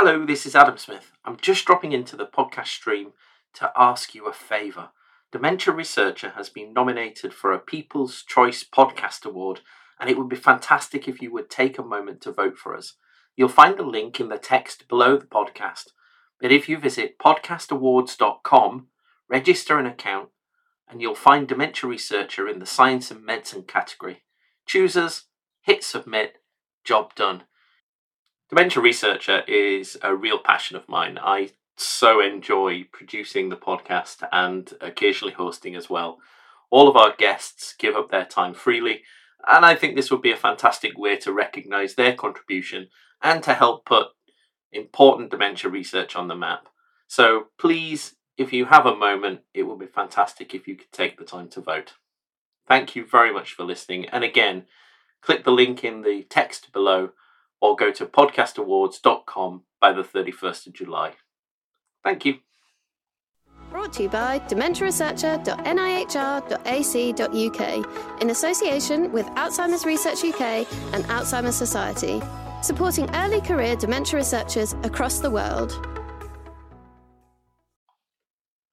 Hello, this is Adam Smith. I'm just dropping into the podcast stream to ask you a favour. Dementia Researcher has been nominated for a People's Choice Podcast Award, and it would be fantastic if you would take a moment to vote for us. You'll find the link in the text below the podcast, but if you visit podcastawards.com, register an account, and you'll find Dementia Researcher in the Science and Medicine category. Choose us, hit submit, job done. Dementia Researcher is a real passion of mine. I so enjoy producing the podcast and occasionally hosting as well. All of our guests give up their time freely, and I think this would be a fantastic way to recognise their contribution and to help put important dementia research on the map. So please, if you have a moment, it would be fantastic if you could take the time to vote. Thank you very much for listening, and again, click the link in the text below or go to podcastawards.com by the 31st of July. Thank you. Brought to you by dementiaresearcher.nihr.ac.uk in association with Alzheimer's Research UK and Alzheimer's Society, supporting early career dementia researchers across the world.